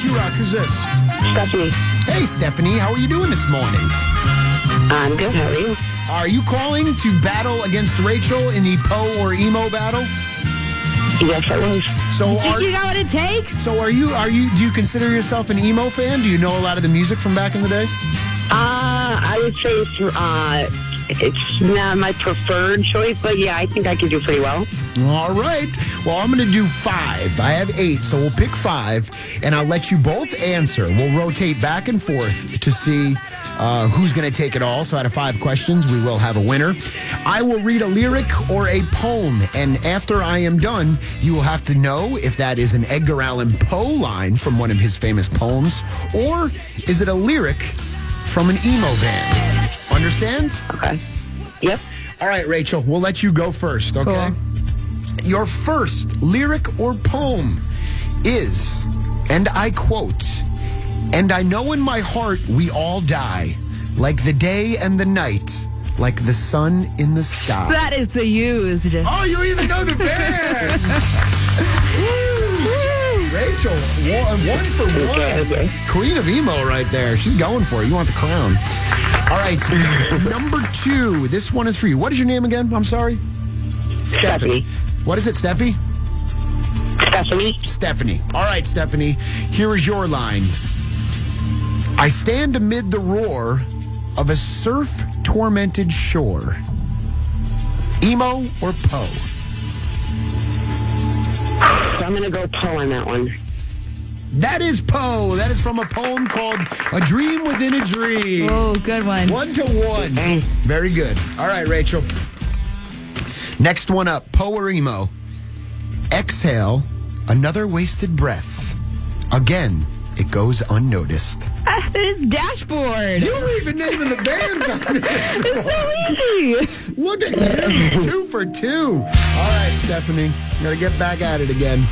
Q-Rock, who's this? Stephanie. Hey, Stephanie, how are you doing this morning? I'm good. How are you? Are you calling to battle against Rachel in the Poe or emo battle? Yes, I was. So Think are you got what it takes? so are you are you do you consider yourself an emo fan? Do you know a lot of the music from back in the day? Uh, I would say it's, uh, it's not my preferred choice, but yeah, I think I can do pretty well. All right. Well, I'm going to do five. I have eight, so we'll pick five, and I'll let you both answer. We'll rotate back and forth to see uh, who's going to take it all. So, out of five questions, we will have a winner. I will read a lyric or a poem, and after I am done, you will have to know if that is an Edgar Allan Poe line from one of his famous poems, or is it a lyric from an emo band. Understand? Okay. Yep. All right, Rachel, we'll let you go first, okay? Your first lyric or poem is, and I quote, and I know in my heart we all die, like the day and the night, like the sun in the sky. That is the used. Oh, you even know the band! Rachel, one, one for one. Queen of emo right there. She's going for it. You want the crown. All right, number two. This one is for you. What is your name again? I'm sorry. Stephanie. What is it, Steffi? Stephanie. Stephanie. All right, Stephanie. Here is your line. I stand amid the roar of a surf tormented shore. Emo or Poe? So I'm going to go Poe on that one. That is Poe. That is from a poem called A Dream Within a Dream. Oh, good one. One to one. Very good. All right, Rachel. Next one up Poe or emo? Exhale another wasted breath. Again, it goes unnoticed. It's dashboard. You were even naming the bands on this. It's so easy. Look at you. Two for two. All right, Stephanie. You got to get back at it again.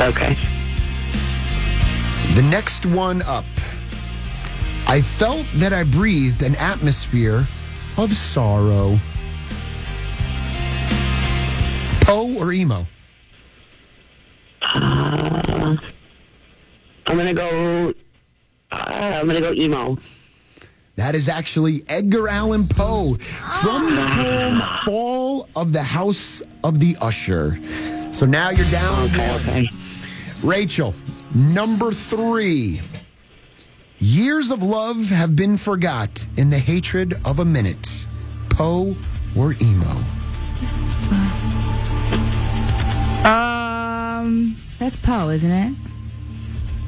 Okay. The next one up. I felt that I breathed an atmosphere of sorrow. Poe or emo? Uh, I'm going to go. Uh, I'm going to go emo. That is actually Edgar Allan Poe from the poem Fall of the House of the Usher. So now you're down Okay, okay. Rachel, number three. Years of love have been forgot in the hatred of a minute. Poe or emo? Um, that's Poe, isn't it?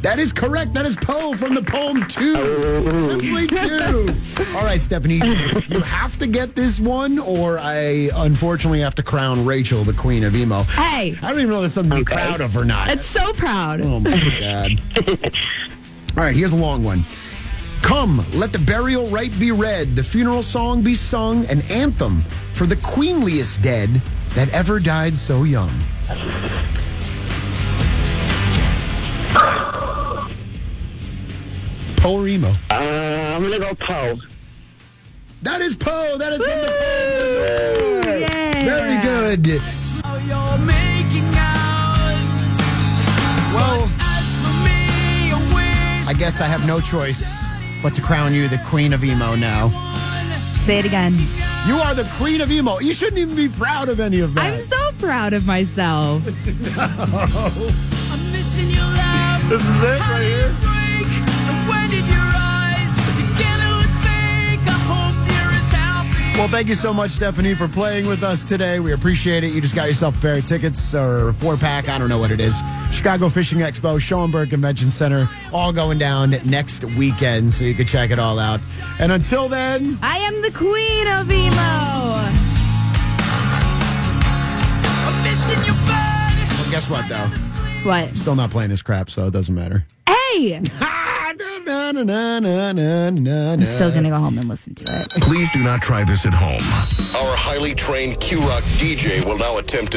That is correct. That is Poe from the poem To. Simply To. All right, Stephanie, you have to get this one, or I unfortunately have to crown Rachel the queen of emo. Hey, I don't even know if that's something to be Okay. proud of or not. it's so proud. Oh my God. All right, here's a long one. Come, let the burial rite be read, the funeral song be sung, an anthem for the queenliest dead that ever died so young. Poe or emo? Uh, I'm going to go Poe. That is Poe. That is from the Poe. Yeah. Very good. Well, I guess I have no choice but to crown you the queen of emo now. Say it again. You are the queen of emo. You shouldn't even be proud of any of that. I'm so proud of myself. this is it right here. Well, thank you so much, Stephanie, for playing with us today. We appreciate it. You just got yourself a pair of tickets or four pack. I don't know what it is. Chicago Fishing Expo, Schaumburg Convention Center, all going down next weekend, so you can check it all out. And until then, I am the queen of emo. well, guess what, though? What? Still not playing his crap, so it doesn't matter. Hey, na, na, na, na, na, na, I'm still gonna go home and listen to it. Please do not try this at home. Our highly trained Q Rock DJ will now attempt to